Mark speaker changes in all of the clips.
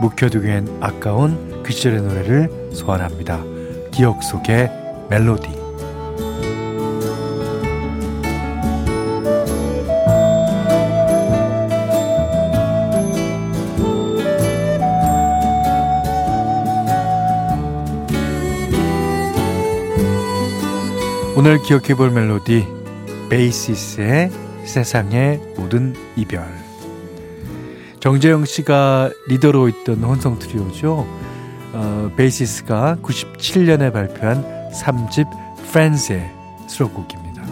Speaker 1: 묵혀두기엔 아까운 그 시절의 노래를 소환합니다. 기억 속의 멜로디. 오늘 기억해 볼 멜로디 베이시스의 세상의 모든 이별 정재형 씨가 리더로 있던 혼성 트리오죠. 어, 베이시스가 97년에 발표한 3집 Friends의 수록곡입니다.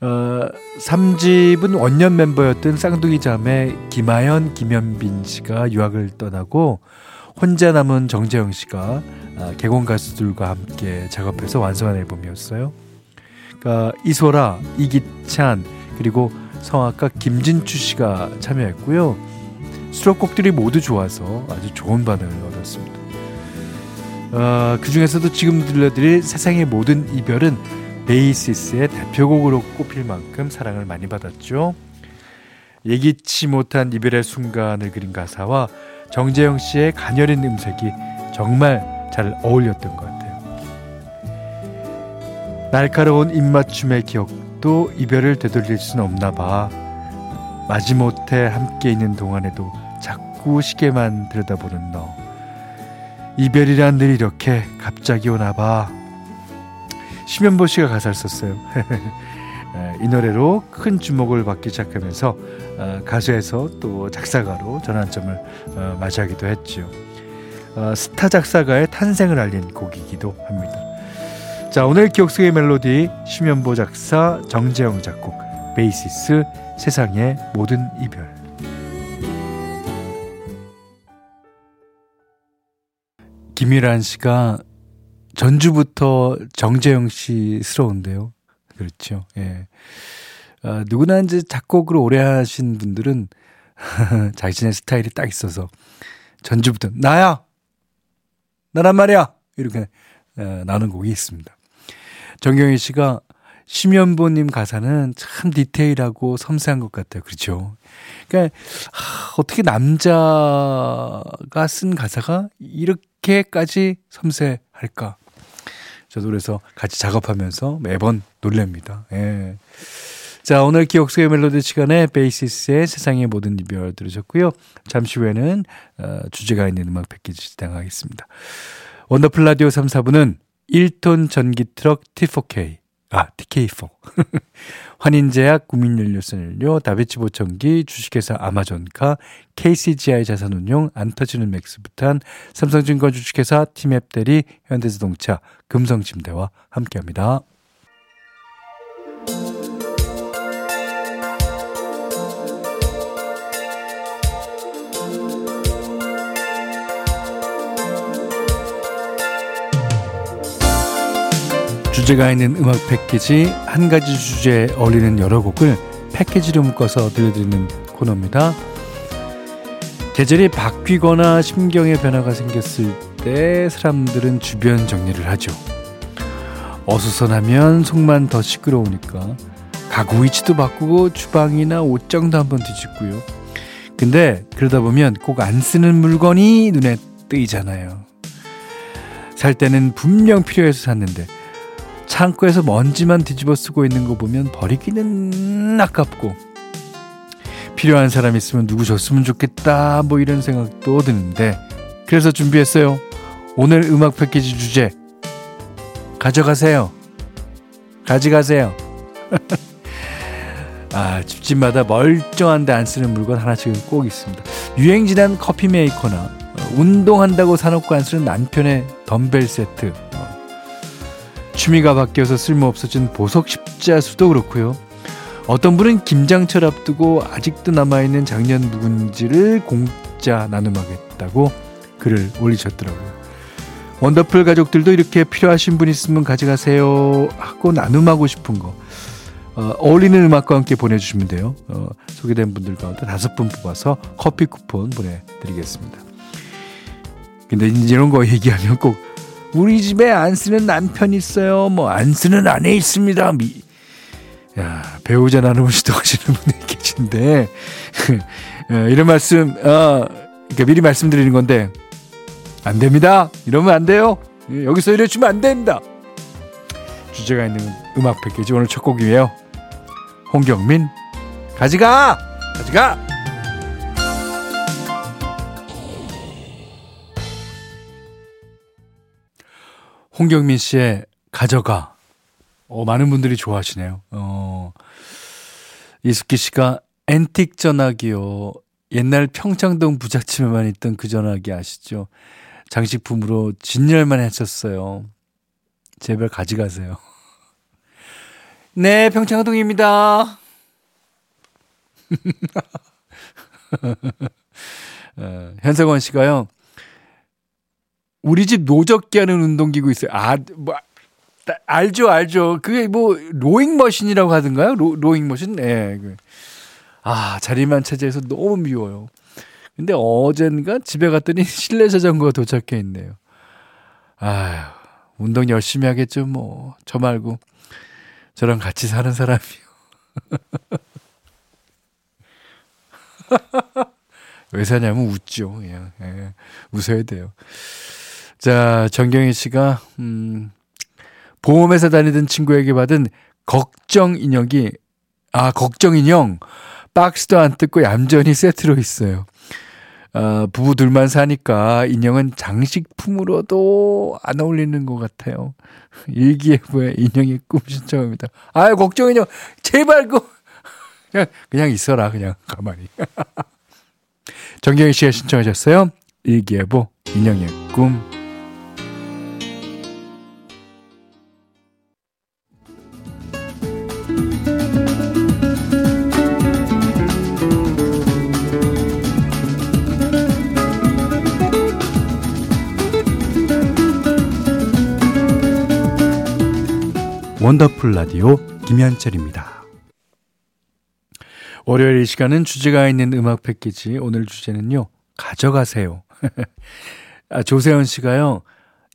Speaker 1: 어, 3집은 원년 멤버였던 쌍둥이 자매 김아연, 김연빈 씨가 유학을 떠나고 혼자 남은 정재영 씨가 아, 개공 가수들과 함께 작업해서 완성한 앨범이었어요. 그러니까 이소라, 이기찬 그리고 성악가 김진추 씨가 참여했고요. 수록곡들이 모두 좋아서 아주 좋은 반응을 얻었습니다. 어, 그 중에서도 지금 들려드릴 세상의 모든 이별은 베이시스의 대표곡으로 꼽힐 만큼 사랑을 많이 받았죠. 예기치 못한 이별의 순간을 그린 가사와 정재영 씨의 가녀린 음색이 정말 잘 어울렸던 것 같아요. 날카로운 입맞춤의 기억 도 이별을 되돌릴 수는 없나 봐. 마지못해 함께 있는 동안에도 자꾸 시계만 들여다보는 너. 이별이란 늘 이렇게 갑자기 오나 봐. 심현보 씨가 가사를 썼어요. 이 노래로 큰 주목을 받기 시작하면서 어, 가수에서 또 작사가로 전환점을 어, 맞이하기도 했죠. 어, 스타 작사가의 탄생을 알린 곡이기도 합니다. 자, 오늘 기억 속의 멜로디 심현보 작사, 정재영 작곡, 베이시스 세상의 모든 이별. 김일한 씨가 전주부터 정재영 씨스러운데요. 그렇죠. 예. 아, 누구나 이제 작곡을 오래 하신 분들은 자신의 스타일이 딱 있어서 전주부터 나야 나란 말이야 이렇게 어, 나는 곡이 있습니다. 정경희 씨가 심연보님 가사는 참 디테일하고 섬세한 것 같아요. 그렇죠. 그러니까 하, 어떻게 남자가 쓴 가사가 이렇게까지 섬세할까? 저도 그래서 같이 작업하면서 매번 놀랍니다. 예. 자, 오늘 기억 속의 멜로디 시간에 베이시스의 세상의 모든 이별 들으셨고요. 잠시 후에는 어, 주제가 있는 음악 패키지 진행하겠습니다. 원더풀 라디오 3, 4부는 1톤 전기 트럭 T4K, 아, TK4. 환인제약, 국민연료 썬연료, 다비치 보청기, 주식회사 아마존카, KCGI 자산운용, 안터지는 맥스부탄, 삼성증권 주식회사 티맵대리, 현대자동차, 금성침대와 함께합니다. 주제가 있는 음악 패키지 한 가지 주제에 어울리는 여러 곡을 패키지로 묶어서 들려드리는 코너입니다. 계절이 바뀌거나 심경의 변화가 생겼을 때 사람들은 주변 정리를 하죠. 어수선하면 속만 더 시끄러우니까 가구 위치도 바꾸고 주방이나 옷장도 한번 뒤집고요. 근데 그러다 보면 꼭 안 쓰는 물건이 눈에 뜨이잖아요. 살 때는 분명 필요해서 샀는데 창고에서 먼지만 뒤집어 쓰고 있는 거 보면 버리기는 아깝고 필요한 사람 있으면 누구 줬으면 좋겠다 뭐 이런 생각도 드는데 그래서 준비했어요. 오늘 음악 패키지 주제 가져가세요. 가져가세요. 아, 집집마다 멀쩡한데 안 쓰는 물건 하나씩은 꼭 있습니다. 유행 지난 커피 메이커나 운동한다고 사놓고 안 쓰는 남편의 덤벨 세트 취미가 바뀌어서 쓸모없어진 보석 십자수도 그렇고요. 어떤 분은 김장철 앞두고 아직도 남아있는 작년 묵은지를 공짜 나눔하겠다. 받았다고 글을 올리셨더라고요. 원더풀 가족들도 이렇게 필요하신 분 있으면 가져가세요 하고 나눔하고 싶은 거 어, 어울리는 음악과 함께 보내주시면 돼요. 어, 소개된 분들 가운데 다섯 분 뽑아서 커피 쿠폰 보내드리겠습니다. 근데 이런 거 얘기하면 꼭 우리 집에 안 쓰는 남편 있어요. 뭐 안 쓰는 아내 있습니다. 미, 야 배우자 나눔을 시도 하시는 분이 계신데 어, 이런 말씀 어, 그러니까 미리 말씀드리는 건데 안 됩니다. 이러면 안 돼요. 예, 여기서 이래주면 안 된다. 주제가 있는 음악 패키지 오늘 첫 곡이에요. 홍경민 가지가 가지가 홍경민 씨의 가져가 어, 많은 분들이 좋아하시네요. 어, 이숙기 씨가 앤틱 전화기요. 옛날 평창동 부잣집에만 있던 그 전화기 아시죠? 장식품으로 진열만 했었어요. 제발 가져가세요. 네, 평창동입니다. 어, 현석원 씨가요. 우리 집 노적기 하는 운동기구 있어요. 아, 뭐, 알죠, 알죠. 그게 뭐, 로잉 머신이라고 하던가요? 로, 로잉 머신? 네. 아, 자리만 차지해서 너무 미워요. 근데 어젠가 집에 갔더니 실내 자전거가 도착해 있네요. 아휴, 운동 열심히 하겠죠, 뭐. 저 말고. 저랑 같이 사는 사람이요. 왜 사냐면 웃죠. 그냥. 예, 웃어야 돼요. 자, 정경희 씨가, 음, 보험회사 다니던 친구에게 받은 걱정 인형이, 아, 걱정 인형, 박스도 안 뜯고 얌전히 세트로 있어요. 어, 부부 둘만 사니까 인형은 장식품으로도 안 어울리는 것 같아요. 일기예보에 인형의 꿈 신청합니다. 아유, 걱정 인형, 제발 그, 그냥, 그냥 있어라, 그냥 가만히. 정경희 씨가 신청하셨어요. 일기예보, 인형의 꿈. 원더풀 라디오 김현철입니다. 월요일 이 시간은 주제가 있는 음악 패키지. 오늘 주제는요. 가져가세요. 아, 조세현 씨가요.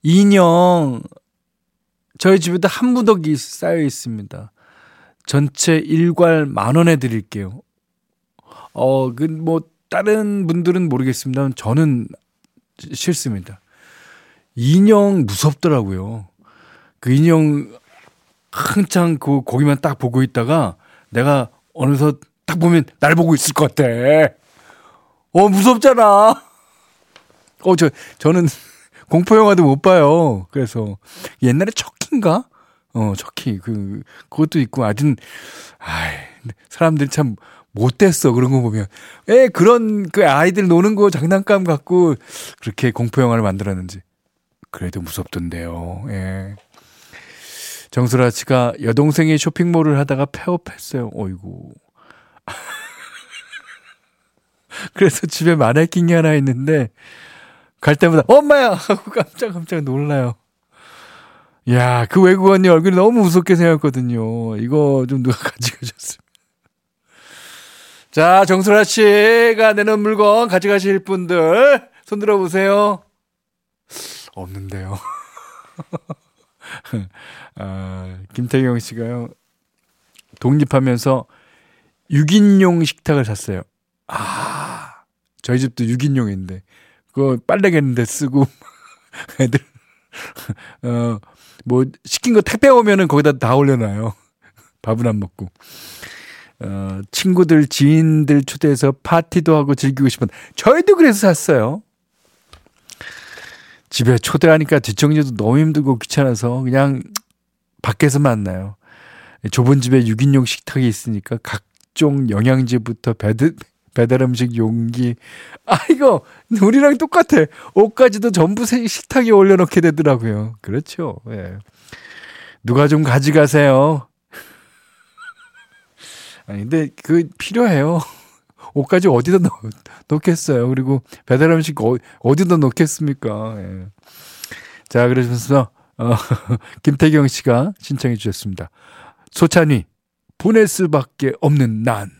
Speaker 1: 인형 저희 집에도 한 무더기 쌓여 있습니다. 전체 일괄 만 원에 드릴게요. 어, 그 뭐 다른 분들은 모르겠습니다만 저는 싫습니다. 인형 무섭더라고요. 그 인형 한창 그 고기만 딱 보고 있다가 내가 어느덧 딱 보면 날 보고 있을 것 같아. 어, 무섭잖아. 어, 저, 저는 공포 영화도 못 봐요. 그래서 옛날에 척키인가? 어, 척키. 그, 그것도 있고, 아주, 아이, 사람들이 참 못됐어. 그런 거 보면. 에, 그런, 그 아이들 노는 거 장난감 갖고 그렇게 공포 영화를 만들었는지. 그래도 무섭던데요. 예. 정수라 씨가 여동생이 쇼핑몰을 하다가 폐업했어요. 어이구. 그래서 집에 마네킹이 하나 있는데 갈 때마다 엄마야 하고 깜짝깜짝 놀라요. 야, 그 외국 언니 얼굴이 너무 무섭게 생겼거든요. 이거 좀 누가 가져가셨으면. 자, 정수라 씨가 내는 물건 가져가실 분들 손 들어 보세요. 없는데요. 아, 김태경 씨가요. 독립하면서 6인용 식탁을 샀어요. 아, 저희 집도 6인용인데, 그거 빨래겠는데 쓰고, 애들, 어, 뭐, 시킨 거 택배 오면은 거기다 다 올려놔요. 밥은 안 먹고. 어, 친구들, 지인들 초대해서 파티도 하고 즐기고 싶은, 저희도 그래서 샀어요. 집에 초대하니까 뒷정리도 너무 힘들고 귀찮아서 그냥 밖에서 만나요. 좁은 집에 6인용 식탁이 있으니까 각종 영양제부터 배드, 배달 음식 용기. 아, 이거, 우리랑 똑같아. 옷까지도 전부 식탁에 올려놓게 되더라고요. 그렇죠. 예. 누가 좀 가져가세요. 아니, 근데 그 필요해요. 옷까지 어디다 넣, 놓겠어요. 그리고 배달 음식 어, 어디다 놓겠습니까? 예. 자, 그러면서, 어, 김태경 씨가 신청해 주셨습니다. 소찬이, 보낼 수밖에 없는 난.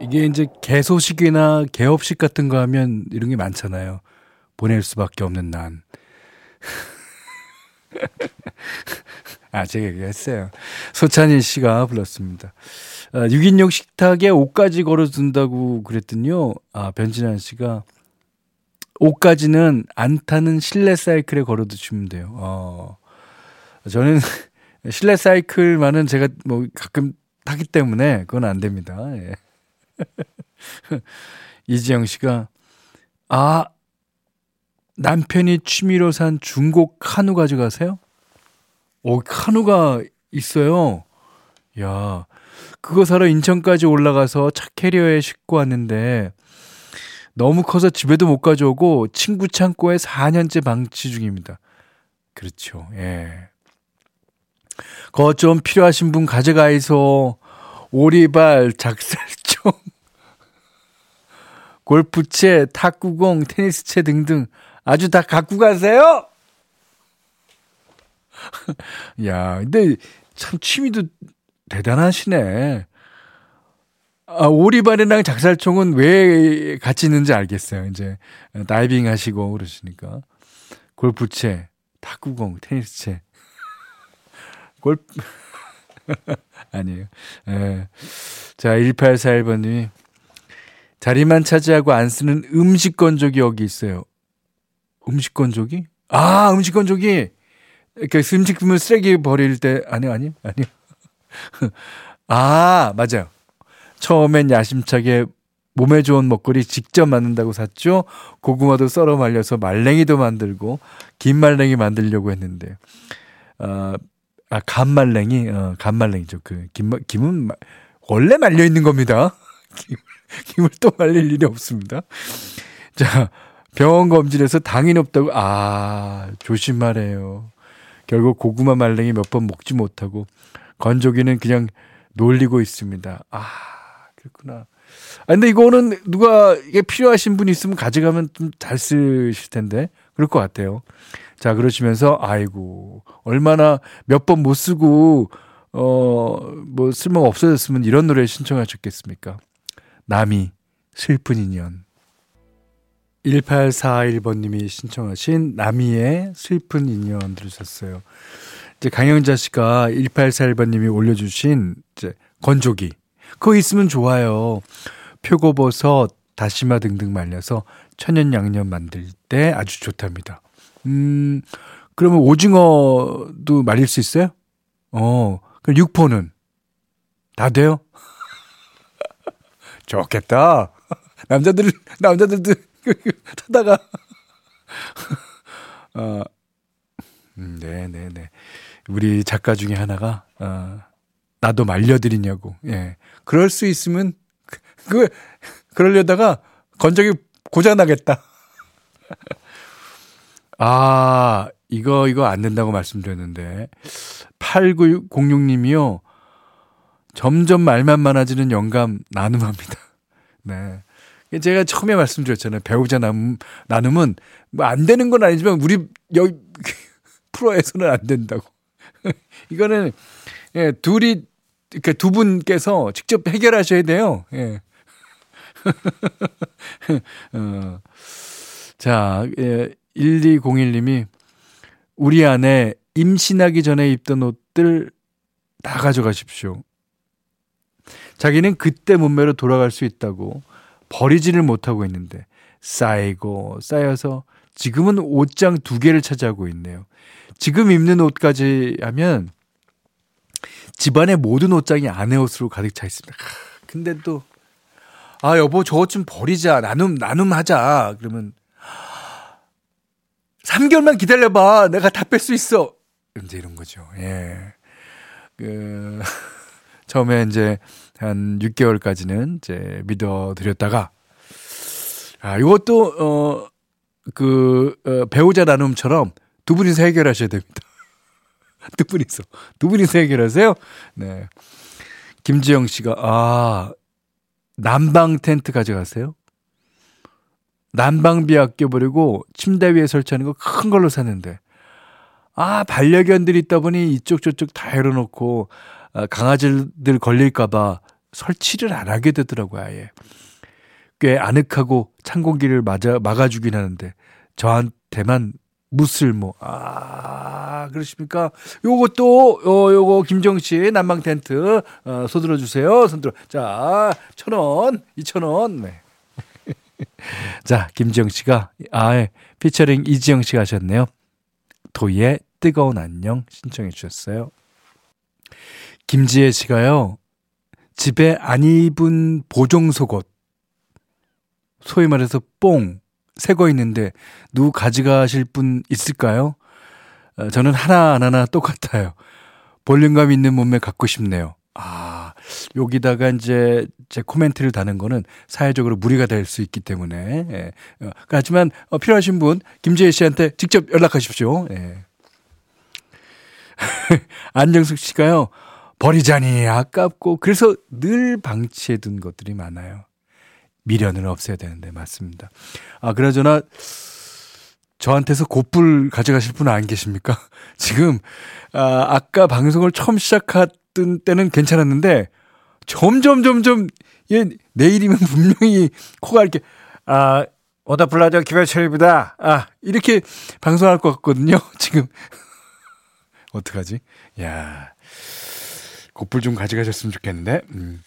Speaker 1: 이게 이제 개소식이나 개업식 같은 거 하면 이런 게 많잖아요. 보낼 수밖에 없는 난. 아, 제가 얘기했어요. 소찬희 씨가 불렀습니다. 아, 6인용 식탁에 옷까지 걸어둔다고 그랬더니요. 아, 변진환 씨가 옷까지는 안 타는 실내 사이클에 걸어두시면 돼요. 어. 저는 실내 사이클만은 제가 뭐 가끔 타기 때문에 그건 안 됩니다. 예. 이지영 씨가 아 남편이 취미로 산 중고 카누 가져가세요? 오 카누가 있어요. 야 그거 사러 인천까지 올라가서 차 캐리어에 싣고 왔는데 너무 커서 집에도 못 가져오고 친구 창고에 4년째 방치 중입니다. 그렇죠. 예. 그거 좀 필요하신 분 가져가이소. 오리발, 작살총, 골프채, 탁구공, 테니스채 등등 아주 다 갖고 가세요! 야, 근데 참 취미도 대단하시네. 아, 오리발이랑 작살총은 왜 같이 있는지 알겠어요. 이제 다이빙 하시고 그러시니까. 골프채, 탁구공, 테니스채. 골 아니에요. 예. 자, 1841번 님이 자리만 차지하고 안 쓰는 음식 건조기 여기 있어요. 음식 건조기? 아, 음식 건조기! 이렇게 음식물 쓰레기 버릴 때, 아니요, 아니요, 아니요. 아, 맞아요. 처음엔 야심차게 몸에 좋은 먹거리 직접 만든다고 샀죠. 고구마도 썰어 말려서 말랭이도 만들고 김 말랭이 만들려고 했는데 어, 아 간말랭이 어, 간말랭이죠. 그 김, 김은 원래 말려 있는 겁니다. 김, 김을 또 말릴 일이 없습니다. 자 병원 검진에서 당이 높다고 아 조심하래요. 결국 고구마 말랭이 몇 번 먹지 못하고 건조기는 그냥 놀리고 있습니다. 아 그렇구나. 아, 근데 이거는 누가 이게 필요하신 분 있으면 가져가면 좀 잘 쓰실 텐데 그럴 것 같아요. 자 그러시면서 아이고 얼마나 몇 번 못 쓰고 어 뭐 쓸모 없어졌으면 이런 노래 신청하셨겠습니까? 남이 슬픈 인연. 1841번님이 신청하신 나미의 슬픈 인연 들으셨어요. 이제 강영자 씨가 1841번님이 올려주신 이제 건조기. 그거 있으면 좋아요. 표고버섯, 다시마 등등 말려서 천연 양념 만들 때 아주 좋답니다. 음, 그러면 오징어도 말릴 수 있어요? 어, 그럼 육포는? 다 돼요? 좋겠다. 남자들, 남자들도 타다가. 어, 음, 네네네. 네, 네. 우리 작가 중에 하나가, 어, 나도 말려드리냐고. 예. 그럴 수 있으면, 그, 그 그러려다가 건조기 고장 나겠다. 아, 이거, 이거 안 된다고 말씀드렸는데. 8906님이요. 점점 말만 많아지는 영감 나눔합니다. 네. 제가 처음에 말씀드렸잖아요. 배우자 나눔, 나눔은 뭐 안 되는 건 아니지만 우리 여기 프로에서는 안 된다고. 이거는 예, 둘이 이렇게 두 분께서 직접 해결하셔야 돼요. 예. 어. 자, 예, 1201님이 우리 안에 임신하기 전에 입던 옷들 다 가져가십시오. 자기는 그때 몸매로 돌아갈 수 있다고 버리지를 못하고 있는데 쌓이고 쌓여서 지금은 옷장 두 개를 차지하고 있네요. 지금 입는 옷까지 하면 집안의 모든 옷장이 아내 옷으로 가득 차 있습니다. 근데 또, 아, 여보, 저것 좀 버리자. 나눔, 나눔하자. 그러면, 3개월만 기다려봐. 내가 다 뺄 수 있어. 이제 이런 거죠. 예. 그, 처음에 이제 한 6개월까지는 이제 믿어드렸다가, 아, 이것도, 어, 그, 어, 배우자 나눔처럼 두 분이서 해결하셔야 됩니다. 두 분이서. 두 분이서 해결하세요? 네. 김지영 씨가, 아, 난방 텐트 가져가세요? 난방비 아껴버리고 침대 위에 설치하는 거 큰 걸로 샀는데 아 반려견들이 있다 보니 이쪽 저쪽 다 열어놓고 아, 강아지들 걸릴까봐 설치를 안 하게 되더라고요 아예 꽤 아늑하고 찬 공기를 맞아 막아주긴 하는데 저한테만 무쓸모 아 그러십니까 요것도 어 요거 김정 씨 난방 텐트 어, 손들어 주세요 손들어 자 천 원 이천 원 네. 자, 김지영 씨가, 아, 피처링 이지영 씨가 하셨네요. 도희의 뜨거운 안녕 신청해 주셨어요. 김지혜 씨가요, 집에 안 입은 보정 속옷, 소위 말해서 뽕, 새거 있는데, 누구 가져가실 분 있을까요? 어, 저는 하나 안 하나 똑같아요. 볼륨감 있는 몸매 갖고 싶네요. 아, 여기다가 이제 제 코멘트를 다는 거는 사회적으로 무리가 될 수 있기 때문에. 예. 어, 하지만 어, 필요하신 분 김재희 씨한테 직접 연락하십시오. 예. 안정숙 씨가요. 버리자니 아깝고 그래서 늘 방치해 둔 것들이 많아요. 미련을 없애야 되는데 맞습니다. 아 그나저나 저한테서 곧불 가져가실 분 안 계십니까? 지금 아, 아까 방송을 처음 시작했던 때는 괜찮았는데 점점 점점 얘 내일이면 분명히 코가 이렇게 아 오다플라자 김현철입니다. 아 이렇게 방송할 것 같거든요. 지금 어떡하지? 야 곧불 좀 가져가셨으면 좋겠는데. 음.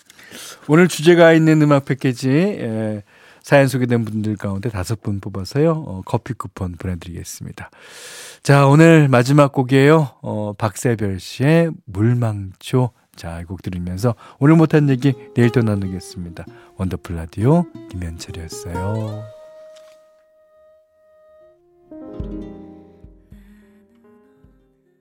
Speaker 1: 오늘 주제가 있는 음악 패키지 에, 사연 소개된 분들 가운데 다섯 분 뽑아서요 어, 커피 쿠폰 보내드리겠습니다. 자 오늘 마지막 곡이에요. 어, 박세별 씨의 물망초 자, 이 곡 들으면서 오늘 못한 얘기 내일 또 나누겠습니다. 원더풀 라디오 김현철이었어요.